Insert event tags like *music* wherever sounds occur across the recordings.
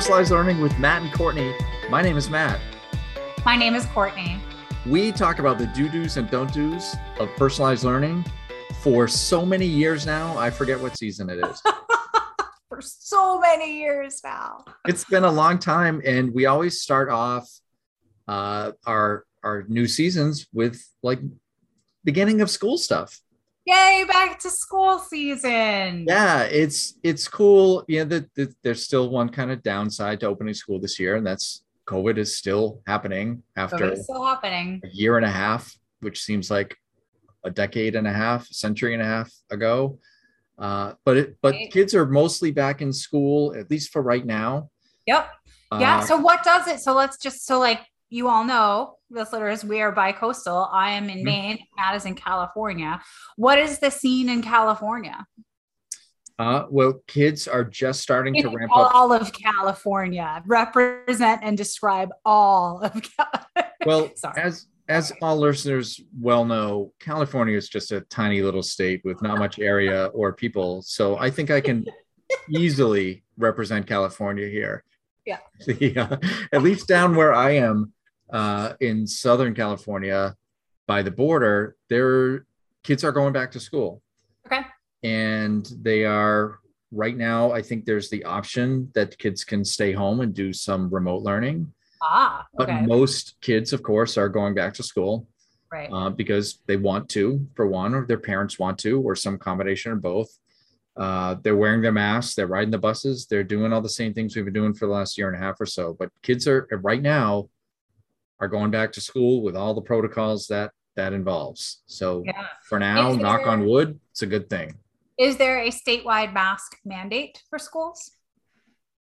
Personalized Learning with Matt and Courtney. My name is Matt. My name is Courtney. We talk about the do do's and don't do's of personalized learning for so many years now. I forget what season it is. *laughs* For so many years now. it's been a long time, and we always start off uh, our our new seasons with like beginning of school stuff. Yay, back to school season. Yeah, it's it's cool. Yeah, the, the, there's still one kind of downside to opening school this year, and that's COVID is still happening after still happening. a year and a half, which seems like a decade and a half, a century and a half ago. Uh, but it, but Right. kids are mostly back in school, at least for right now. Yep. Yeah. Uh, So what does it? So let's just so like you all know, this listeners, we are bi-coastal. I am in Mhm. Maine, Matt is in California. What is the scene in California? uh, well, kids are just starting to In ramp up. all of California. Represent and describe all of California. *laughs* Well, Sorry. as as all listeners well know, California is just a tiny little state with not much area or people. So I think I can *laughs* easily represent California here. Yeah. *laughs* The, uh, at least down where I am uh, in Southern California by the border, their kids are going back to school. Okay. And they are right now, I think there's the option that kids can stay home and do some remote learning. Ah, But most kids, of course, are going back to school right. uh, because they want to, for one, or their parents want to, or some combination of both. Uh, they're wearing their masks, they're riding the buses, they're doing all the same things we've been doing for the last year and a half or so. But kids are right now are going back to school with all the protocols that that involves. So yeah. for now, knock on wood, it's a good thing. Is there a statewide mask mandate for schools?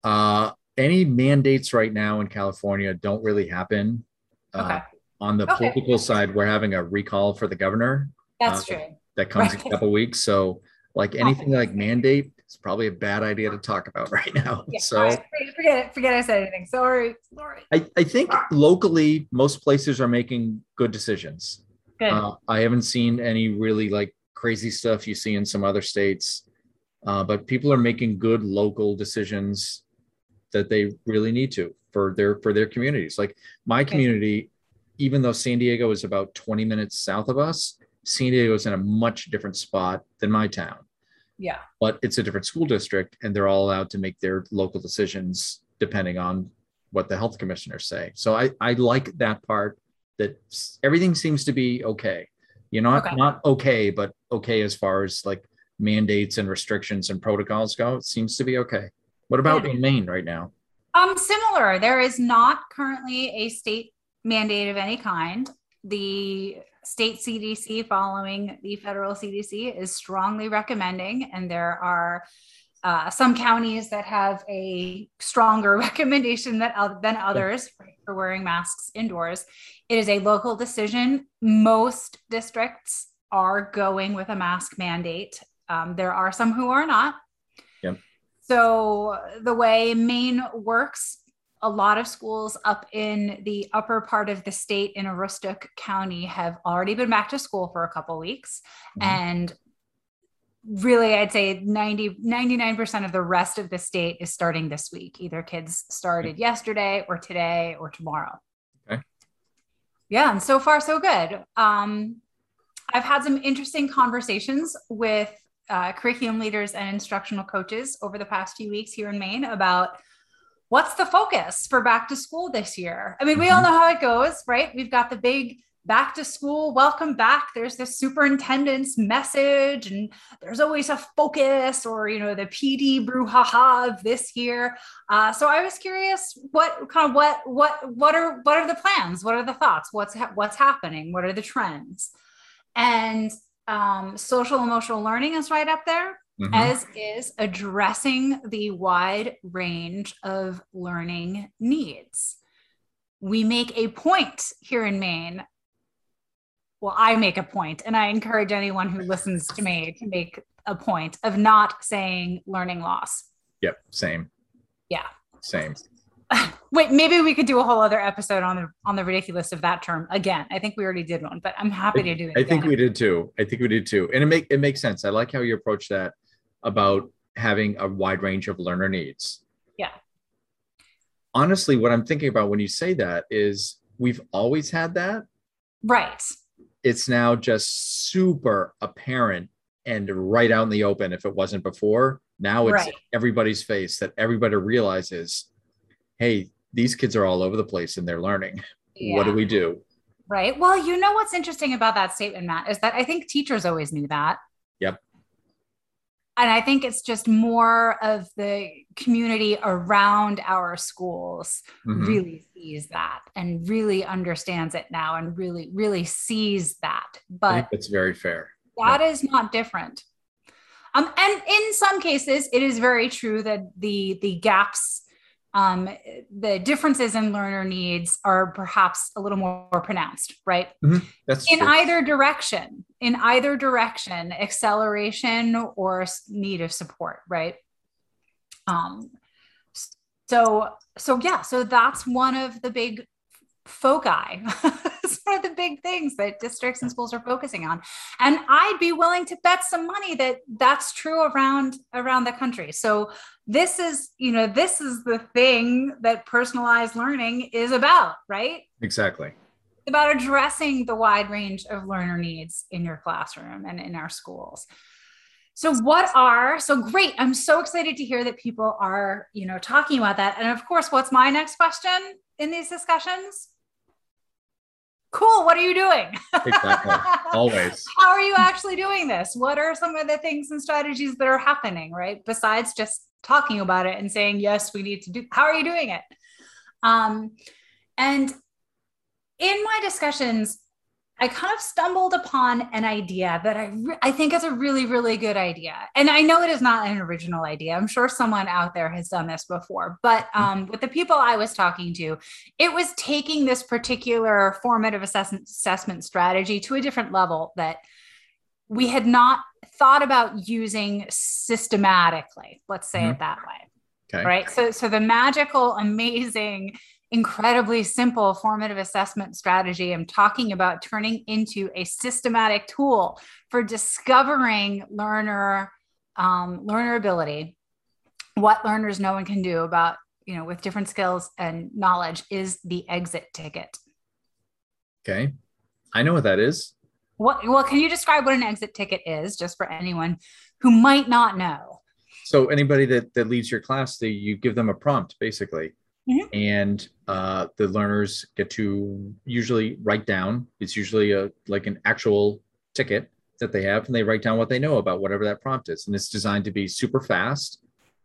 Uh, any mandates right now in California don't really happen. Uh, Okay. on the Okay. political side, we're having a recall for the governor. That's Uh, true. that comes in a couple weeks. So, like anything like mandate, it's probably a bad idea to talk about *laughs* right now. *laughs* Yeah, so, right, forget- forget it. Forget I said anything. Sorry. Sorry. I, I think locally, most places are making good decisions. Good. Uh, I haven't seen any really like crazy stuff you see in some other states, uh, but people are making good local decisions that they really need to for their for their communities. Like my community, even though San Diego is about 20 minutes south of us, San Diego is in a much different spot than my town. Yeah. but it's a different school district and they're all allowed to make their local decisions depending on what the health commissioners say. So I, I like that part that everything seems to be okay. You're not, Okay. not okay, but okay as far as like mandates and restrictions and protocols go. It seems to be okay. What about Good. in Maine right now? Um, similar. There is not currently a state mandate of any kind. The state CDC, following the federal CDC, is strongly recommending, and there are uh, some counties that have a stronger *laughs* recommendation that, oth- than others for wearing masks indoors. It is a local decision. Most districts are going with a mask mandate. Um, there are some who are not. So the way Maine works, a lot of schools up in the upper part of the state in Aroostook County have already been back to school for a couple weeks. Mhm. And really, I'd say 90, 99% of the rest of the state is starting this week. Either kids started yesterday or today or tomorrow. Okay. Yeah, and so far so good. Um, I've had some interesting conversations with uh, curriculum leaders and instructional coaches over the past few weeks here in Maine about what's the focus for back to school this year. I mean, we all know how it goes, right? We've got the big back to school, welcome back. There's the superintendent's message, and there's always a focus or, you know, the PD brouhaha of this year. Uh, so I was curious, what kind of what what what are what are the plans? What are the thoughts? What's ha- what's happening? What are the trends? And um, social emotional learning is right up there, Mhm. as is addressing the wide range of learning needs. We make a point here in Maine. Well, I make a point, and I encourage anyone who listens to me to make a point of not saying learning loss. Yep. Same. Yeah. Same. *laughs* Wait, maybe we could do a whole other episode on the on the ridiculous of that term again. I think we already did one, but I'm happy to do it. I think we did too. I think we did too. And it make it makes sense. I like how you approach that about having a wide range of learner needs. Yeah. Honestly, what I'm thinking about when you say that is we've always had that. Right. It's now just super apparent and right out in the open if it wasn't before. Now it's Right. everybody's face that everybody realizes, hey, these kids are all over the place and they're learning. What do we do? Right. Well, you know what's interesting about that statement, Matt, is that I think teachers always knew that. And I think it's just more of the community around our schools Mhm. really sees that and really understands it now and really, really sees that. But it's very fair. that is not different. Um, and in some cases, it is very true that the the gaps, um, the differences in learner needs are perhaps a little more pronounced, right? That's In true. either direction, in either direction, acceleration or need of support, right? Um, so so yeah, so that's one of the big foci. *laughs* it's one of the big things that districts and schools are focusing on and i'd be willing to bet some money that that's true around around the country so this is you know this is the thing that personalized learning is about right? Exactly. It's about addressing the wide range of learner needs in your classroom and in our schools. So what are so great i'm so excited to hear that people are you know talking about that. And of course what's my next question in these discussions cool what are you doing Exactly. Always. *laughs* how are you actually doing this what are some of the things and strategies that are happening right besides just talking about it and saying yes we need to do how are you doing it um, and in my discussions i kind of stumbled upon an idea that i re- i think is a really really good idea. And i know it is not an original idea. I'm sure someone out there has done this before but um, with the people i was talking to it was taking this particular formative assessment assessment strategy to a different level that we had not thought about using systematically let's say it that way Okay. right? So so the magical amazing incredibly simple formative assessment strategy i'm talking about turning into a systematic tool for discovering learner um, learner ability what learners know and can do about you know with different skills and knowledge is the exit ticket Okay. I know what that is. what well can you describe what an exit ticket is just for anyone who might not know So anybody that that leaves your class, they, you give them a prompt basically, Mhm. and uh, the learners get to usually write down. It's usually a like an actual ticket that they have, and they write down what they know about whatever that prompt is, and it's designed to be super fast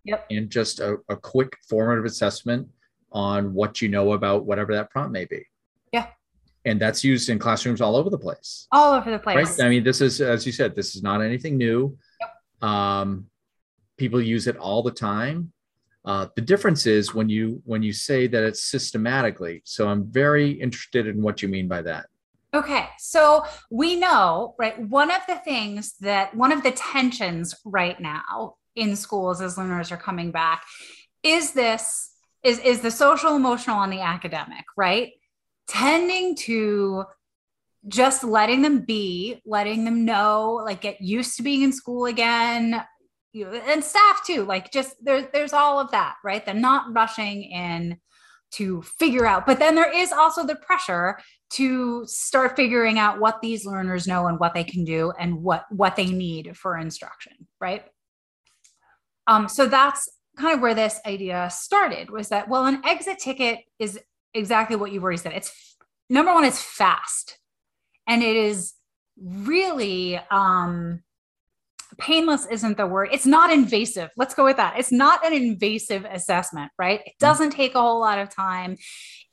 Yep. and just a, a quick formative assessment on what you know about whatever that prompt may be. Yeah. And that's used in classrooms all over the place. all over the place Right. I mean, this is, as you said, this is not anything new. Yep. Um, people use it all the time. Uh, the difference is when you when you say that it's systematically. So I'm very interested in what you mean by that. Okay, so we know, right? One of the things that one of the tensions right now in schools as learners are coming back is this is is the social emotional and the academic, right? Tending to just letting them be, letting them know, like get used to being in school again, you know, and staff too. Like just there's there's all of that, right? They're not rushing in to figure out, but then there is also the pressure to start figuring out what these learners know and what they can do and what what they need for instruction right um, so that's kind of where this idea started was that well an exit ticket is exactly what you've already said it's number one it's fast and it is really um painless isn't the word it's not invasive let's go with that it's not an invasive assessment right it doesn't take a whole lot of time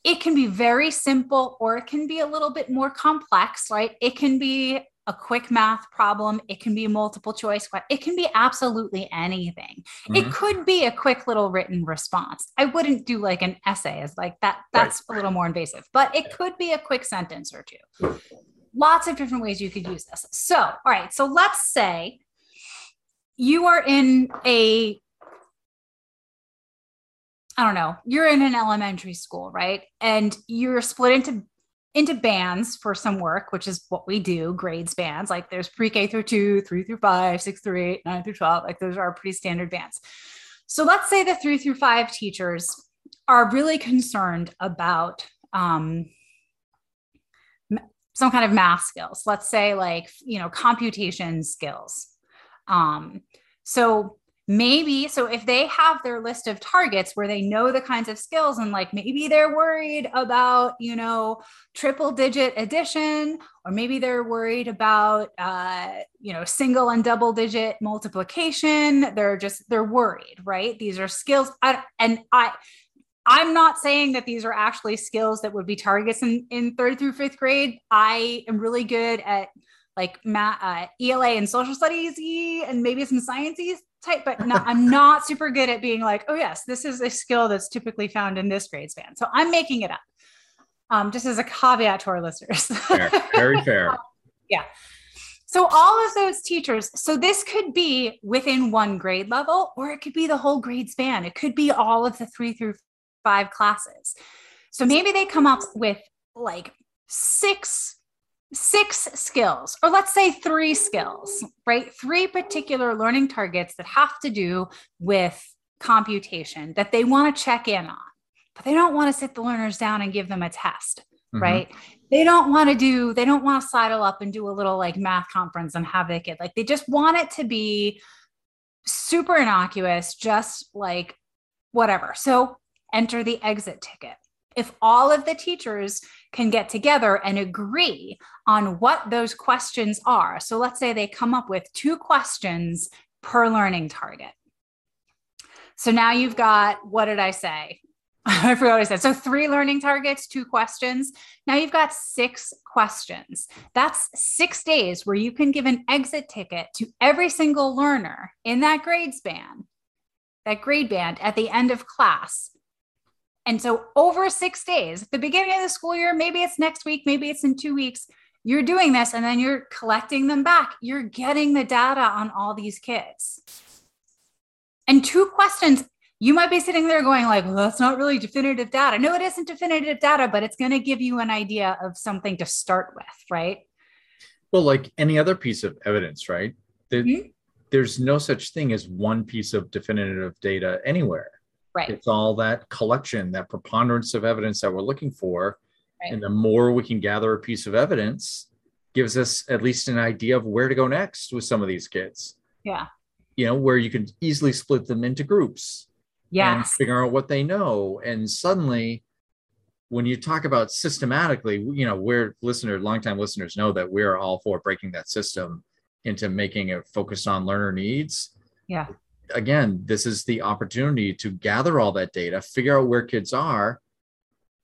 it can be very simple or it can be a little bit more complex, right? It can be a quick math problem, it can be multiple choice, it can be absolutely anything. It Mhm. could be a quick little written response. I wouldn't do like an essay as like that that's a little more invasive, but it could be a quick sentence or two. Lots of different ways you could use this. So, all right, so let's say you are in a I don't know, you're in an elementary school, right? And you're split into into bands for some work, which is what we do, grades bands. Like there's pre-K through two, three through five, six through eight, nine through 12. Like those are pretty standard bands. So let's say the three through five teachers are really concerned about um, some kind of math skills, let's say like, you know, computation skills. Um, so maybe so if they have their list of targets where they know the kinds of skills and like maybe they're worried about you know triple digit addition or maybe they're worried about uh, you know single and double digit multiplication they're just they're worried right? These are skills I, and i i'm not saying that these are actually skills that would be targets in, in third through fifth grade. I am really good at like math, uh, ELA and social studies and maybe some sciences type, but not, I'm *laughs* not super good at being like, oh yes, this is a skill that's typically found in this grade span. So I'm making it up. Um, just as a caveat to our listeners. fair. Very fair. *laughs* yeah. So all of those teachers, so this could be within one grade level, or it could be the whole grade span. It could be all of the three through five classes. So maybe they come up with like six six skills, or let's say three skills, right? Three particular learning targets that have to do with computation that they want to check in on, but they don't want to sit the learners down and give them a test, mm-hmm. right? They don't want to do, they don't want to sidle up and do a little like math conference and have the kid. Like they just want it to be super innocuous, just like whatever. So enter the exit ticket if all of the teachers can get together and agree on what those questions are. So let's say they come up with two questions per learning target. So now you've got, what did I say? *laughs* I forgot what I said. So three learning targets, two questions. Now you've got six questions. That's six days where you can give an exit ticket to every single learner in that grade span, that grade band at the end of class and so over six days, the beginning of the school year, maybe it's next week, maybe it's in two weeks, you're doing this and then you're collecting them back. You're getting the data on all these kids. And two questions, you might be sitting there going like, well, that's not really definitive data. No, it isn't definitive data, but it's going to give you an idea of something to start with, right? Well, like any other piece of evidence, right? mm-hmm. There's no such thing as one piece of definitive data anywhere Right. It's all that collection, that preponderance of evidence that we're looking for. Right. And the more we can gather a piece of evidence, gives us at least an idea of where to go next with some of these kids. Yeah. You know, where you can easily split them into groups. Yeah. And figure out what they know. And suddenly, when you talk about systematically, you know, we're listener, longtime listeners know that we're all for breaking that system into making it focused on learner needs. Yeah again, this is the opportunity to gather all that data, figure out where kids are,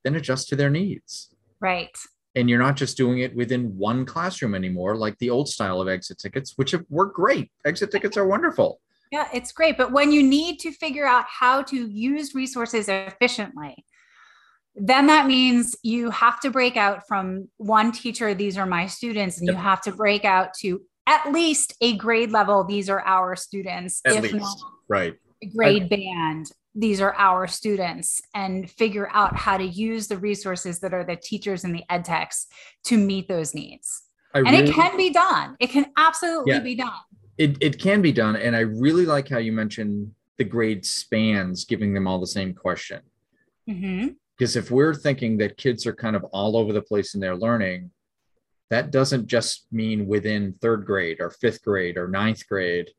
then adjust to their needs. Right. And you're not just doing it within one classroom anymore, like the old style of exit tickets, which have, were great. Exit tickets are wonderful. Yeah, it's great. But when you need to figure out how to use resources efficiently, then that means you have to break out from one teacher, these are my students, and yep. you have to break out to at least a grade level, these are our students. At least, right. grade I, band, these are our students, and figure out how to use the resources that are the teachers and the ed techs to meet those needs. I and really, it can be done. It can absolutely yeah, be done. It, it can be done. And I really like how you mentioned the grade spans, giving them all the same question. Mm-hmm. Because if we're thinking that kids are kind of all over the place in their learning, that doesn't just mean within third grade or fifth grade or ninth grade.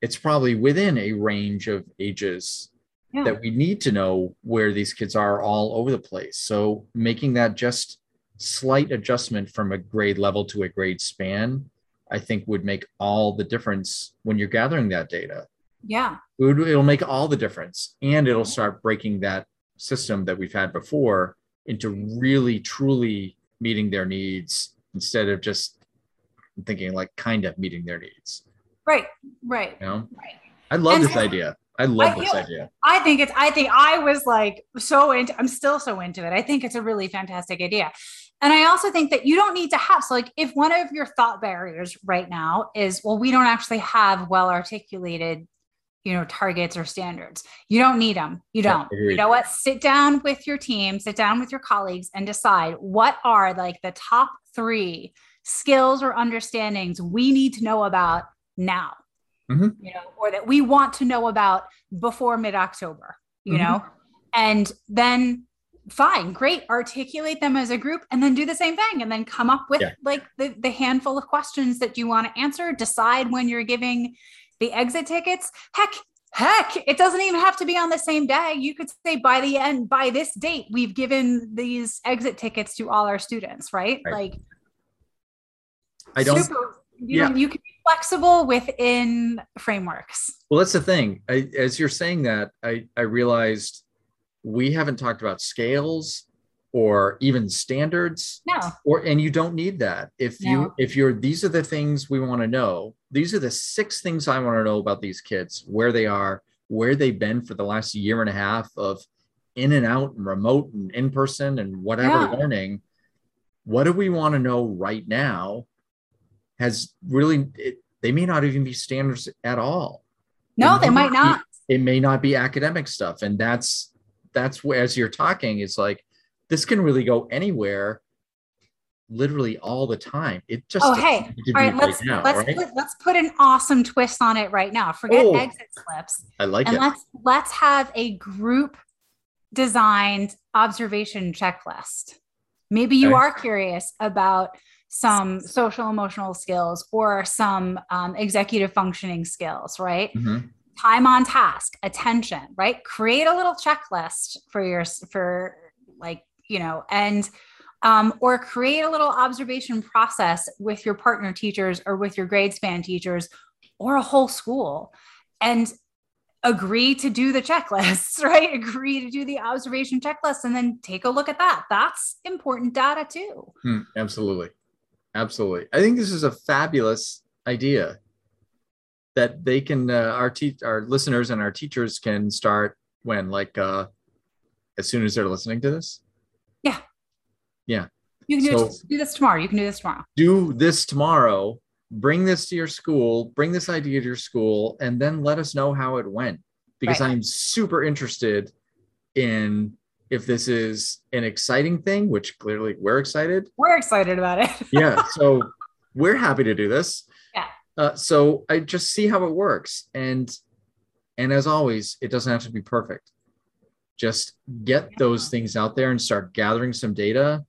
It's probably within a range of ages yeah. that we need to know where these kids are all over the place. So making that just slight adjustment from a grade level to a grade span, I think would make all the difference when you're gathering that data. Yeah. It would, it'll make all the difference. And it'll start breaking that system that we've had before into really, truly meeting their needs instead of just thinking like kind of meeting their needs. Right, right. You know? Right. I love and this so, idea. I love I, this idea. I think it's, I think I was like so into, I'm still so into it. I think it's a really fantastic idea. And I also think that you don't need to have, so like if one of your thought barriers right now is, well, we don't actually have well articulated you know targets or standards you don't need them you don't you know what sit down with your team sit down with your colleagues and decide what are like the top three skills or understandings we need to know about now mm-hmm. you know or that we want to know about before mid-october you mm-hmm. know And then fine, great, articulate them as a group and then do the same thing and then come up with yeah. like the, the handful of questions that you want to answer. Decide when you're giving the exit tickets. Heck, heck, it doesn't even have to be on the same day. You could say by the end, by this date, we've given these exit tickets to all our students, right? right. Like, I don't. Super, you, yeah. Know, you can be flexible within frameworks. Well, that's the thing. I, as you're saying that, I, I realized we haven't talked about scales or even standards no. or and you don't need that. If no. you if you're these are the things we want to know. These are the six things i want to know about these kids where they are where they've been for the last year and a half of in and out and remote and in person and whatever yeah. learning. What do we want to know right now has really it, they may not even be standards at all. No they might not. be, it may not be academic stuff. And that's that's where as you're talking it's like this can really go anywhere literally all the time. It just oh hey all right let's right now, let's right? put, let's put an awesome twist on it right now. Forget oh, exit slips i like and it. let's let's have a group designed observation checklist. Maybe you okay. are curious about some social emotional skills or some um, executive functioning skills right? Mm-hmm. Time on task, attention, right? Create a little checklist for your for like, you know, and um, or create a little observation process with your partner teachers or with your grade span teachers or a whole school and agree to do the checklists, *laughs* right? Agree to do the observation checklist and then take a look at that. That's important data too. Hmm, absolutely. Absolutely. I think this is a fabulous idea that they can uh, our te- our listeners and our teachers can start when like uh as soon as they're listening to this yeah. Yeah. You can do, so, this, do this tomorrow. You can do this tomorrow. Do this tomorrow. Bring this to your school. Bring this idea to your school and then let us know how it went. Because right. i'm super interested in if this is an exciting thing which clearly we're excited. We're excited about it. *laughs* Yeah so we're happy to do this. Yeah. Uh, so I just see how it works, and and as always, it doesn't have to be perfect. Just get those things out there and start gathering some data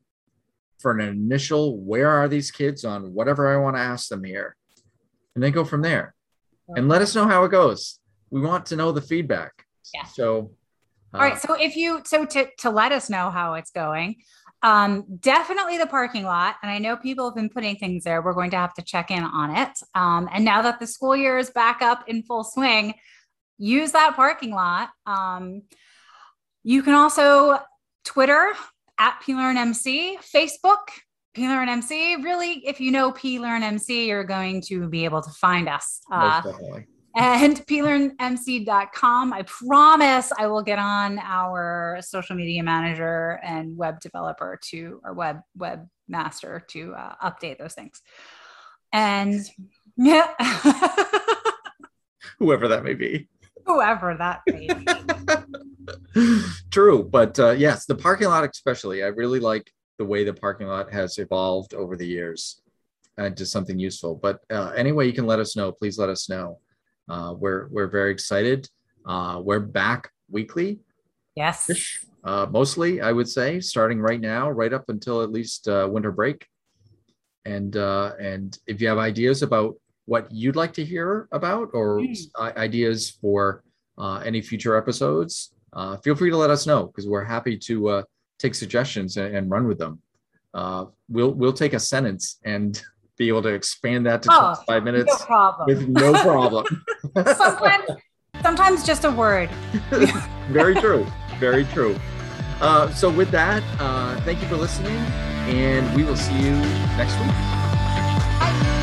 for an initial. Where are these kids on whatever I want to ask them here, and then go from there, and let us know how it goes. We want to know the feedback. Yeah. So. Uh, All right. So if you so to to let us know how it's going, um, definitely the parking lot. And I know people have been putting things there. We're going to have to check in on it. Um, and now that the school year is back up in full swing, use that parking lot. Um, you can also Twitter at PLearnMC, Facebook, PLearnMC. Really, if you know PLearnMC, you're going to be able to find us. Uh, and *laughs* plearnmc.com. I promise I will get on our social media manager and web developer to or web web master to uh, update those things. And *laughs* yeah, whoever that may be. Whoever that may be. *laughs* True, but uh, yes, the parking lot especially. I really like the way the parking lot has evolved over the years into something useful. But uh, anyway, you can let us know. Please let us know. Uh, we're we're very excited. Uh, we're back weekly. Yes. Uh, mostly, I would say, starting right now, right up until at least uh, winter break. And uh, and if you have ideas about what you'd like to hear about or mm. ideas for uh, any future episodes, uh, feel free to let us know because we're happy to uh, take suggestions and, and, run with them. Uh, we'll we'll take a sentence and *laughs* be able to expand that to oh, five minutes no problem. with no problem. *laughs* *laughs* sometimes, sometimes just a word. Very true. Very true. Uh, so with that, uh, thank you for listening, and we will see you next week. Bye.